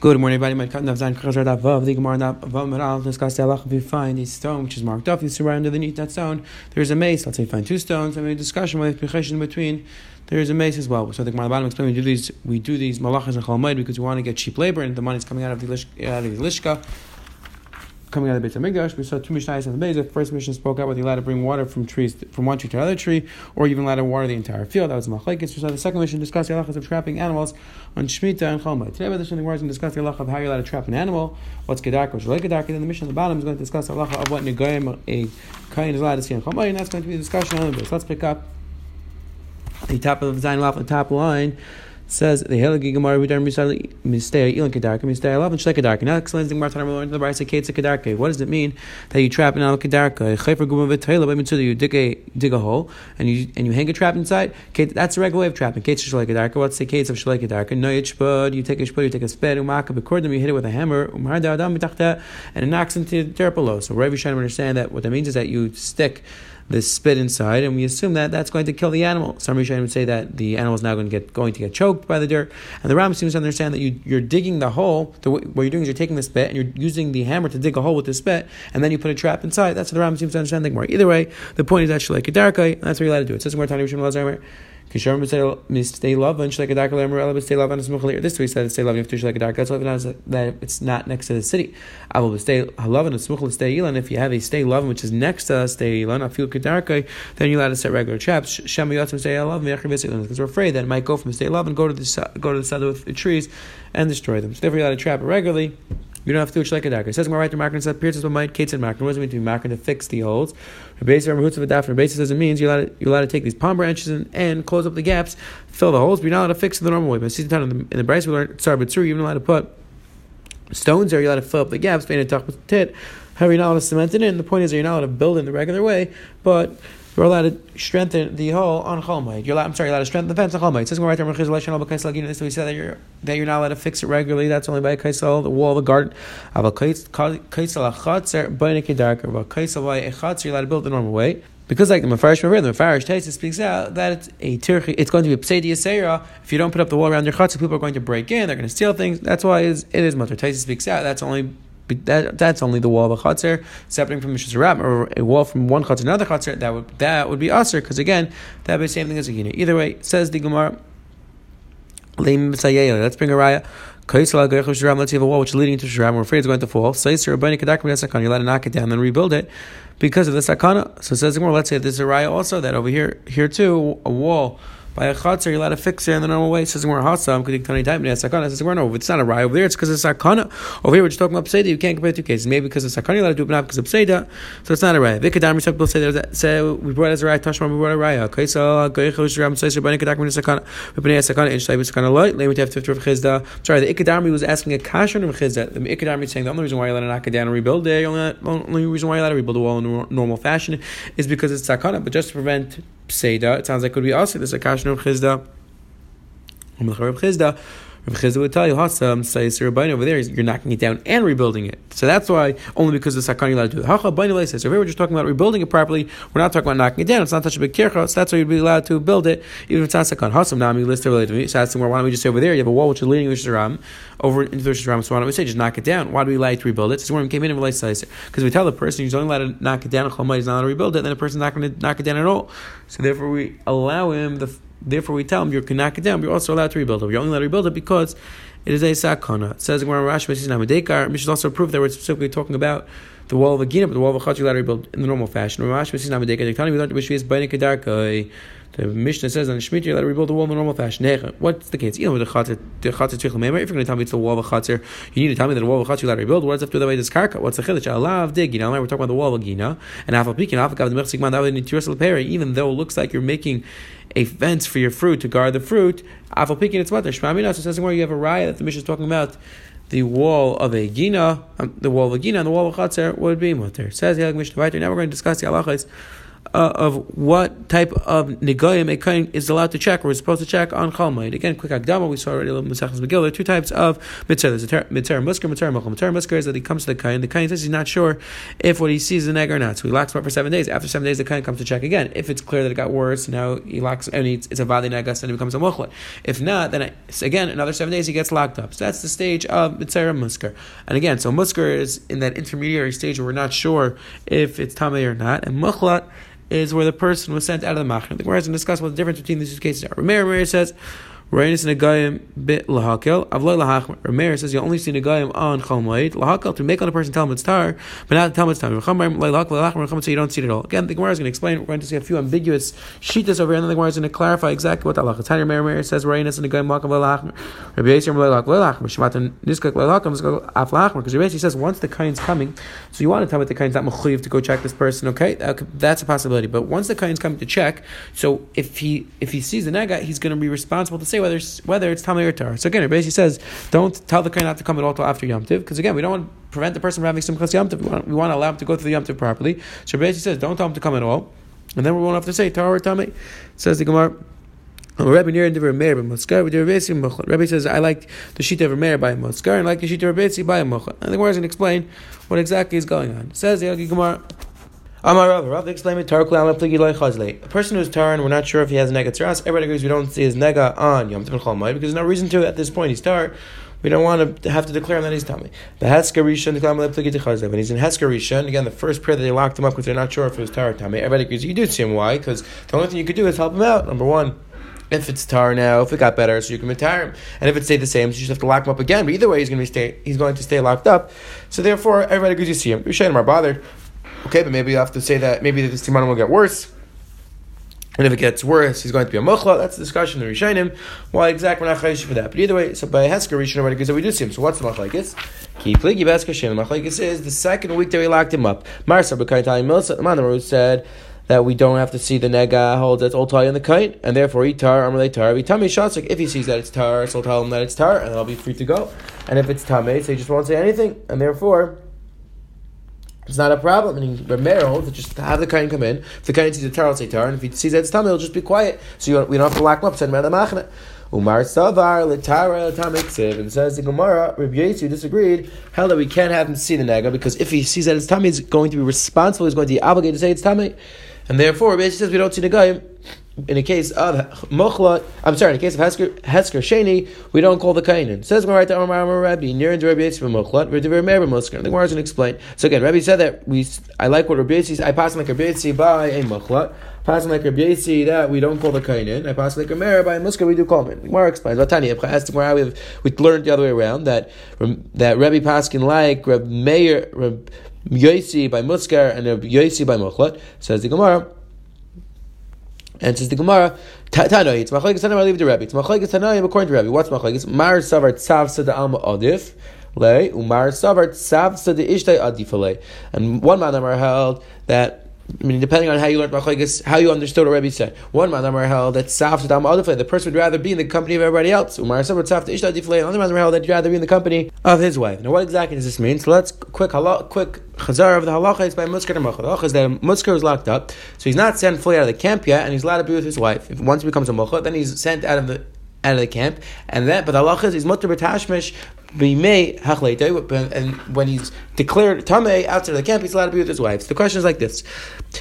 Good morning, everybody. My of Zayin Chazar Vav. The. If you find a stone which is marked off, you right underneath that stone there's a mace. Let's say you find two stones. I mean, discussion with in between. There is a mace as well. So the Gemara Bottom explains we do these we do these malachas and chalmaid because we want to get cheap labor and the money is coming out of the out of the lishka coming out of the Beit HaMikdash. We saw two Mishnahs in the Beit. The first mission spoke out whether you're allowed to bring water from trees from one tree to another tree, or even allowed to water the entire field. That was Machlekes. We saw the second mission discuss the halachas of trapping animals on Shemitah and Chalmai. Today, we're going to discuss the halacha of how you're allowed to trap an animal, what's Gedarka, what's Gedarka. Then the mission at the bottom is going to discuss the halacha of what Negayim a kain is allowed to see on Chalmai, and that's going to be the discussion on the base. Let's pick up the top of the design off the top line says the Helagi Gemara Vidar Mistay Ilan Kedarka Mistay Alav and Kedarka. Now explains the Gemara Tanam learned the Brisa Kates Kedarka. What does it mean that you trap an Al Kedarka? Chayfer Guma Vitayla by Mitzvah you dig a dig a hole and you and you hang a trap inside. That's the regular way of trapping. Kates Shlek Kedarka. What's the case of Shlek Kedarka? No Yichbud. You take a shpud, you take a sped, umaka them, you hit it with a hammer, umar adam and it knocks into the dirt below. So Rav to understand that what that means is that you stick the spit inside, and we assume that that's going to kill the animal. Some Rishonim say that the animal is now going to get going to get choked by the dirt, and the Ram seems to understand that you, you're digging the hole. The, what you're doing is you're taking the spit and you're using the hammer to dig a hole with the spit, and then you put a trap inside. That's what the Ram seems to understand. More either way, the point is actually like a dark eye. That's what you're allowed to do. It says more Tani This way said stay love you have to shlek adarka. That's why that it's not next to the city. I will stay smuchal stay ilan. If you have a stay love which is next to stay ilan, I feel kedarka, then you're allowed to set regular traps. Shem yotzim stay love because we're afraid that it might go from stay love and go to the go to the side of the trees and destroy them. So therefore, you're allowed to trap it regularly. You don't have to it like a dagger. It says my right to and said pierces my kates and marker. What does it mean to be marker to fix the holes? Rebbeis of a daf. Rebbeis says it means you're allowed, to, you're allowed to take these palm branches and, and close up the gaps, fill the holes, but you're not allowed to fix it the normal way. But the in the, in the Bryce we learned sorry, but you're even allowed to put stones there. You're allowed to fill up the gaps. However, you're not allowed to cement it in. The point is, you're not allowed to build in the regular way, but you're allowed to strengthen the hole on Chalmite. You're allowed, I'm sorry, you're allowed to strengthen the fence on Chalmite. It says right there, we said that you're that you're not allowed to fix it regularly. That's only by a kaisel, the wall of the garden. But kaisel you're allowed to build the normal way. Because like the Mefarish Mavir, the Mefarish Taisa speaks out that it's a tirchi, it's going to be a pseudo Yisera. If you don't put up the wall around your chutzah, people are going to break in, they're going to steal things. That's why it is, it is mutter. Taisa speaks out. That's only that, that's only the wall of a chutzner, separating from Mishras Ram, or a wall from one chutzner to another chutzner, that would that would be usher, because again, that would be the same thing as a gina. Either way, says the Gemara, let's bring a raya. Let's have a wall which is leading into Shram, we're afraid it's going to fall. So You're allowed to knock it down and then rebuild it because of the sakana. So says the Gemara, let's say there's a raya also that over here, here too, a wall by a chatzar, you're allowed to fix it in the normal way. It says we're hasam, because tani type it sakana. Says we're no, it's not a rye over there. It's because it's sakana. Over here, we're just talking about pseida. You can't compare two cases. Maybe because it's sakana, you're allowed to do it, but not because of pseida. So it's not a rye. Vikadam Rishak will say that say we brought as a rye. Tashma we brought a rye. Kaisa goyichosh ram says you're kadak min sakana. We a sakana in shlai sakana light. Let me have to have Chisda. Sorry, the ikadami was asking a kashan of Chisda. The ikadami is saying the only reason why you're allowed to knock it down and rebuild it, the only reason why you're allowed to rebuild the wall in normal fashion is because it's sakana. But just to prevent pseida, it sounds like it could be also there's a kashan of Chisda. Rav Chisda, Rav would tell you, Hassam says over there, you're knocking it down and rebuilding it. So that's why only because the sakani allowed to do it. Hacha says, so here we're just talking about rebuilding it properly. We're not talking about knocking it down. It's not such a big kircha. So that's why you'd be allowed to build it, even if it's not sakan. Hassam Nami list related to me. So that's why don't we just say over there, you have a wall which is leading the Ram over into the Ram. So why don't we say just knock it down? Why do we like to rebuild it? So when we came in and realized because we tell the person he's only allowed to knock it down, he's not allowed to rebuild it, then the person's not going to knock it down at all. So therefore we allow him the Therefore, we tell him you can knock it down, you're also allowed to rebuild it. You're only allowed to rebuild it because it is a sakana. It says Gemara Rashi should also prove that we're specifically talking about the wall of a gina, but the wall of a allowed to rebuild in the normal fashion. We. The Mishnah says on the Shemitah, let it rebuild the wall in the normal fashion. What's the case? You know, the chatzir, the chatzir If you're going to tell me it's the wall of a chatzir, you need to tell me that the wall of a chatzir let it rebuild. What does it have to do with this karka? What's the chiddush? Allah dig. You know, we're talking about the wall of Gina, and afal pikin, afal gav the mechzik man, that would need even though it looks like you're making a fence for your fruit to guard the fruit. Afal pikin, it's what? the Shmamina, so says where you have a raya that the Mishnah is talking about the wall of a gina, um, the wall of a gina, and the wall of a chatzir would be mutter. Says the Mishnah. Now we're going to discuss the halachas uh, of what type of negayim a kain is allowed to check or is supposed to check on Chalmaid. Again, quick agdama, we saw already in Masechus Megillah, there are two types of mitzvah. There's mitzvah musker, mitzvah machal. Mitzvah musker is that he comes to the kain. The kain says he's not sure if what he sees is an egg or not. So he locks him up for seven days. After seven days, the kain comes to check again. If it's clear that it got worse, now he locks and it's, it's a vadi negas and it becomes a muchla. If not, then again, another seven days he gets locked up. So that's the stage of mitzvah musker. And again, so musker is in that intermediary stage where we're not sure if it's tamei or not, and muchlat is where the person was sent out of the machna. The Gemara has to discuss what the difference between these two cases are. Rameir, Rameir says Rainis Nagayim bit lahakel. Avloy lahachmer. Rameir says you only see Nagayim on Chalmoid. Lahakel to make on a person tell him it's tar, but not tell him it's tar. So you don't see it at all. Again, the Gemara is going to explain. We're going to see a few ambiguous sheetas over here, and then the Gemara is going to clarify exactly what the halacha. Tanya Rameir says Rainis Nagayim lahakel lahachmer. Rabbi Yisrael loy lahachmer. Shematan niskak lahachmer. Af lahachmer. Because Rabbi says once the kain's coming, so you want to tell me the kain's not mechuyev to go check this person. Okay, that's a possibility. But once the kain's coming to check, so if he if he sees the nega, he's going to be responsible to say say whether it's, whether it's Tamei or Tar. So again, basically says don't tell the kohen not to come at all till after Yom Tiv, because again, we don't want to prevent the person from having Simchas Yom Tiv. We want, we want to allow him to go through the Yom Tiv properly. So basically says don't tell him to come at all, and then we won't have to say Tar or Tamei. Says the Gemara. Oh, Rabbi near the Meir by Moskar, Rabbi says, I like the sheet of Meir by Moskar, and I like the sheet of Rabbi by Mochel. And the Gemara is going to explain what exactly is going on. Says the Gemara, A person who's tar and we're not sure if he has nega tzaras. Everybody agrees we don't see his nega on Yom Tov because there's no reason to at this point. He's tar. We don't want to have to declare him that he's tummy. The Hesker Rishon, when he's in Hesker Rishon, again, the first prayer that they locked him up because they're not sure if it was tar tummy. Everybody agrees you do see him. Why? Because the only thing you could do is help him out. Number one. If it's tar now, if it got better, so you can retire him, and if it stayed the same, so you just have to lock him up again. But either way, he's going to stay. He's going to stay locked up. So therefore, everybody agrees you see him. Rishonim are bothered. Okay, but maybe you have to say that maybe this Simanim will get worse. And if it gets worse, he's going to be a muchla. That's the discussion the Rishonim. Why exactly we're not chayish for that? But either way, so by Hesker Rishon already because we do see him. So what's the machlekes? Ki pligi Hesker Shem. The machlekes is the second week that we locked him up. Marsa b'kayit halim milsa. The man said that we don't have to see the nega holds that's tar in the kite, and therefore eat tar, amalei tar. We tame shatzik. If he sees that it's tar, so tell him that it's tar, and I'll be free to go. And if it's tame, so he just won't say anything, and therefore it's not a problem. And Rameir holds just have the kain come in. If the kain sees a tar, say tar. And if he sees that it's tummy, he'll just be quiet. So you, we don't have to lock him up. Send him out of the machna. Umar Savar Litara Tamiksiv and says the Gemara, Rabbi Yesu disagreed, held that we can't have him see the nega because if he sees that it's tummy, he's going to be responsible, he's going to be obligated to say it's tummy. And therefore, Rabbi Yesu says we don't see the guy in a case of mochla, I'm sorry, in a case of hesker, hesker sheni, we don't call the kainin. Says Gemara to Amar Amar Rabbi near and Rabbi Yitzchak mochlat, Rabbi Meir mosker. The Gemara is going to explain. So again, Rabbi said that we, I like what Rabbi Yitzchak, I pass like Rabbi Yitzchak by a mochlat. Pass like Rabbi Yitzchak that we don't call the kainin. I pass like Rabbi Meir by a musker we do call him. The Gemara explains. Vatani, asked Gemara, we we learned the other way around that that Rabbi Paskin like Rabbi Meir, Rabbi Yosi by musker and Rabbi Yosi by mochlat. Says the Gemara. And the Gemara, Tanoi, it's machlekes Tanoi, leave the Rebbe. It's machlekes Tanoi according to Rebbe. What's machlekes? Mar savar tzavsa da alma adif. Umar savar tzavsa de ishtay adif And one man held that I mean, depending on how you learned Machlekes, how you understood what Rebbe said. One man held that Saf Dam the person would rather be in the company of everybody else. Umar Saf Ishta Diflei. Another man held that he'd rather be in the company of his wife. Now, what exactly does this mean? So let's quick halach, quick chazar of the halacha is by Muskar and Machal. The halacha is that Muskar is locked up, so he's not sent fully out of the camp yet, and he's allowed to be with his wife. If once he becomes a Machal, then he's sent out of the out of the camp, and then but the halacha is mutter b'tashmish and when he's declared tamei outside the camp, he's allowed to be with his wife. So the question is like this.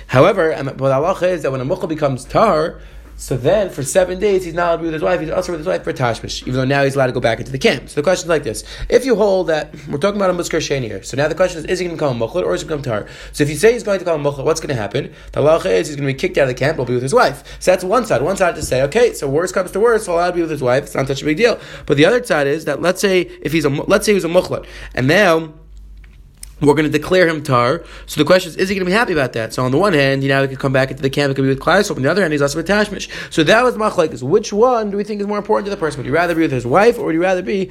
However, what halacha is that when a mukhal becomes tar, so then, for seven days, he's not allowed to be with his wife. He's also with his wife for tashmish, even though now he's allowed to go back into the camp. So the question is like this: If you hold that we're talking about a muskar sheni here, so now the question is: Is he going to become a mukhlat or is he going to become tar? So if you say he's going to become a mukhlat, what's going to happen? The halacha is he's going to be kicked out of the camp. He'll be with his wife. So that's one side. One side to say, okay, so worst comes to worst, allowed to be with his wife. It's not such a big deal. But the other side is that let's say if he's a let's say he was a mukhlat, and now we're going to declare him tar. So the question is, is he going to be happy about that? So on the one hand, you know, he could come back into the camp, he could be with Klaus. On the other hand, he's also with Tashmish. So that was machlekes. Which one do we think is more important to the person? Would you rather be with his wife, or would you rather be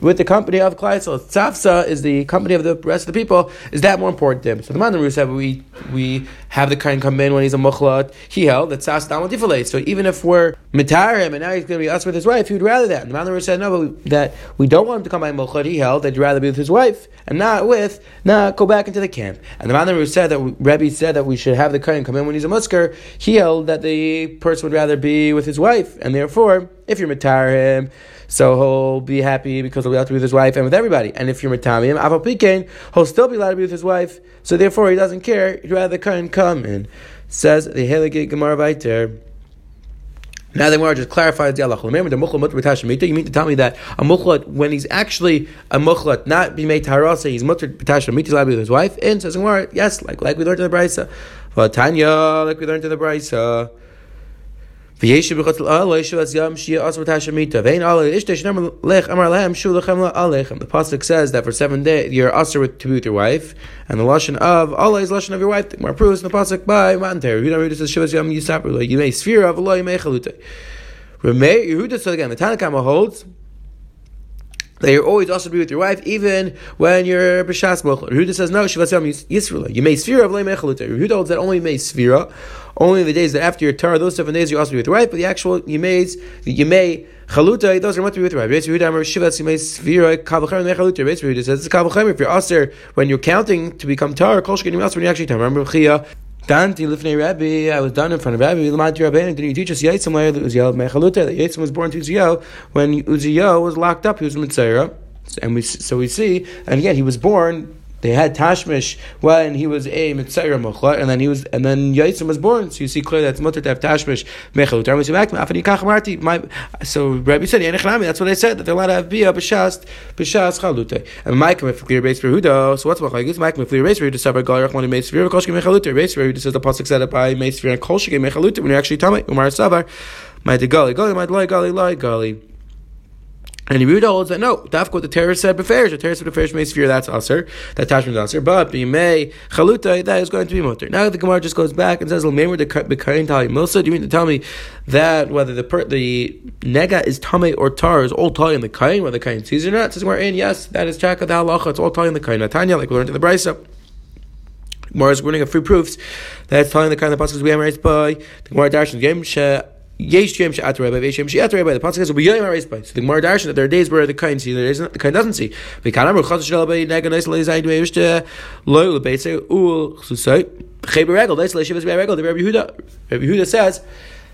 with the company of Klaus? So Tzafsa is the company of the rest of the people. Is that more important to him? So the Mandaru said we we have the kind come in when he's a mukhlat. He held that Tzas Damal So even if we're mitar him and now he's going to be us with his wife, he would rather that. And the Mandaru said no, but we, that we don't want him to come by mukhlat. He held that he'd rather be with his wife and not with Now go back into the camp. And the man who said that Rebbe said that we should have the kohen come in when he's a musker, he held that the person would rather be with his wife, and therefore, if you're matar him, so he'll be happy because he'll be able to be with his wife and with everybody. And if you're aval pikein, he'll still be allowed to be with his wife. So therefore, he doesn't care. He'd rather the kohen come in. Says the Helige Gemara Vayter. Now the Gemara just clarifies the Allah. Remember the muchlat mutter b'tashemita. You mean to tell me that a muchlat, when he's actually a muchlat, not be made tarasa, he's mutter b'tashemita, he's allowed to be with his wife. And says Gemara, yes, like like we learned in the brisa. Tanya, like we learned in the brisa. The pasuk says that for seven days you're usher to be with your wife, and the lashon of Allah is lashon of your wife. More proves in the pasuk by Manter. Yehuda says Shivas Yom Yisapur. You may sphere of Allah, you may chalute. Yehuda so again the Tanakhama holds that you're always also to be with your wife, even when you're b'shas mochel. Yehuda says no. Shivas Yom. You may sphere of you may. Yehuda holds that only may sphere only the days that after your Torah, those seven days you also be with your wife, but the actual Yemais, the Yemei, Chaluta, those are meant to be with your wife. Yehuda Amar Shivas Yemei Svira Kavachamer Me Chaluta. Beis Yehuda says it's Kavachamer if you're aser when you're counting to become Torah. Kol Shkenim also when you actually Torah. Remember Chia. Danti lifnei Rabbi, I was done in front of Rabbi. Lamati Rabbeinu, did you teach us Yitzim where Uziel Mechaluta? That Yitzim was born to Uziel when Uziel was locked up. He was Mitzayra, and we so we see, and again he was born they had Tashmish when he was a Mitzayra Muchla, and then he was, and then Yitzim was born. So you see clearly that's mutter to have Tashmish Mechel. So Rabbi said, that's what I said that they're allowed to have Bia B'Shas B'Shas Chalute. And Mike if clear base for Huda. So what's Machlagis? Mike if clear base for Huda. Sabar Galach when he made Svir Kolshke Mechalute. Base for Huda says the pasuk said it by made Svir and Kolshke Mechalute when you're actually Tamei Umar Sabar. My de Gali my Gali Gali Gali. And Yehuda holds that no, what the terrorist said beferish. The terrorist said beferish may sphere that's usher, that tashman is usher, but b'mei chaluta that is going to be mutter. Now the Gemara just goes back and says the b'kain tali milsa. Do you mean to tell me that whether the per, the nega is tame or tar is all tali in the kain, whether the kain sees or not? Says we're in yes, that is chaka the halacha. It's all tali in the kain. Natanya like we learned in the brisa. Gemara is running a free proofs that's telling the kind of passages we have by the Gemara darshan game Yesh Yom She'at Rebbe, Yesh Yom She'at Rebbe. The pasuk says, "We Yom Hareis Bay." So the Gemara darshan that there are days where the kain see, there isn't the kain doesn't see. Remember Chazal Shel Bay Nega Neis Lei Zayin Dvei Yishte Lo Lebeitze Ul Chusay Cheber Regel Neis Lei Shivas Bei Regel. The Rabbi Yehuda, Rabbi Yehuda says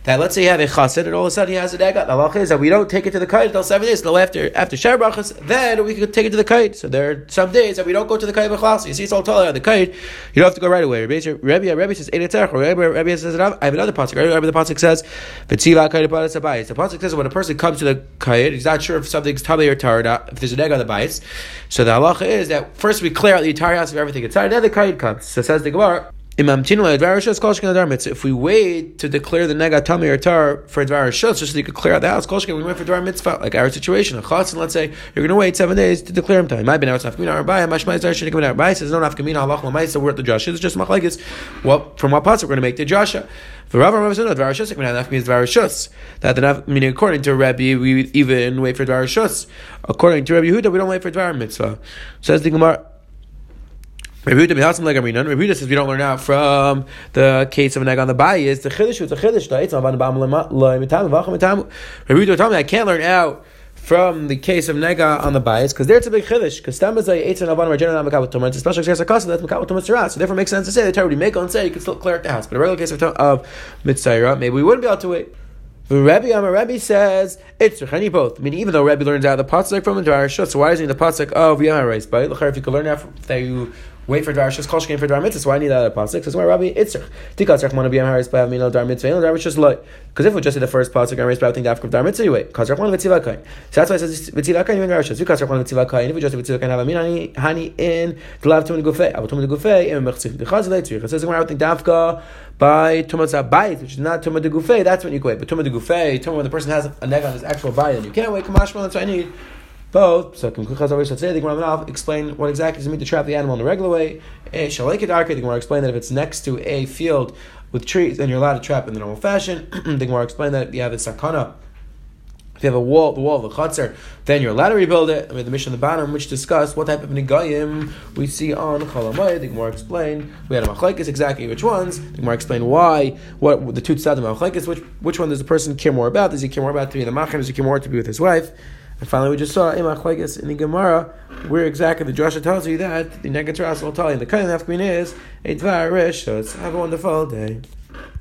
that let's say you have a chassid and all of a sudden he has a dagat. The halacha is that we don't take it to the kite until seven days. Until after after shar brachas, then we can take it to the kite. So there are some days that we don't go to the kite b'chlas. You see, it's all taller on the kite. You don't have to go right away. Rabbi Rabbi, Rabbi says eight Rabbi, says I have another pasuk. Rabbi the pasuk says v'tziva kite b'adas abayis. The pasuk says when a person comes to the kite, he's not sure if something's tabei or tar, if there's an egg on the bites. So the halacha is that first we clear out the entire house of everything inside, then the kite comes. So says the gemara. If we wait to declare the negatami or tar for dvar just so you could clear out the house, we wait for dvar mitzvah, like our situation. A chatzin, let's say you're going to wait seven days to declare him time. Might be now it's nafkamina arbaya. Mashmai zar out. Arbaya says no nafkamina halach. So we're at the josh. It's just machlekes. What from what parts we're going to make the josha. For Rav Rav said dvar shus. Nafkamina means dvar shus. That the meaning according to Rabbi we even wait for dvar shus. According to Rabbi Huda we don't wait for dvar mitzvah. Says the Gemara. Rabbi Yehuda says we don't learn out from the case of an egg on the bay is the chiddush is the chiddush. Rabbi Yehuda told me I can't learn out from the case of nega on the bias because there it's a big chiddush because tam is a eitzan avan not mekabel tumah. It's a special case of kasam that's mekabel tumah. So therefore, it makes sense to say the Torah would make on say you can still clear out the house. But a regular case of of mitzayra, maybe we wouldn't be able to wait. The Rebbe Amar Rebbe says it's any both. I mean, even though Rebbe learns out the pasuk from the Dvar so why isn't the pasuk of Yom Ha'Reis? But if you could learn out that you wait for Dvar Shus, Kol Shkein for Dvar Mitzvah. Why I need that pasuk? Because why Rabbi Itzrich. Tikas Rachmana B'Yam Haris B'Av Minal Dar Mitzvah. Dar Mitzvah just like because if we just did the first pasuk, I raised B'Av think after Dar Mitzvah, you wait. Because Rachmana V'Tziva Kain. So that's why it says V'Tziva Kain. Even Dar Shus. Tikas Rachmana V'Tziva Kain. If we just V'Tziva Kain have a min hani in the lav tumen gufei. Avu tumen gufei. Im mechzik. The chaz leitzrich. It says would think Dafka by tumas abayit, which is not tumah de gufei. That's when you wait. But tumah de gufei, tumah when the person has a neg on his actual bayit, and you can't wait. Kamashma. That's what I need both. So Kumkuchas always say the Gemara explain what exactly does it mean to trap the animal in the regular way. Eh, a Shalekid Arke, the Gemara explain that if it's next to a field with trees, then you're allowed to trap in the normal fashion. the Gemara explain that if you have a sakana. If you have a wall, the wall of the chutzner, then you're allowed to rebuild it. I mean, the mission on the bottom, which discuss what type of negayim we see on Chalamay. The Gemara explain we had a machlekes exactly which ones. The Gemara explain why, what the two of machlekes, which which one does the person care more about? Does he care more about to be the machin? Does he care more to be with his wife? And finally, we just saw in the Gemara where exactly the Joshua tells you that the Negatras will tell you the kind of nafkamin is a dvar rish. So it's have a wonderful day.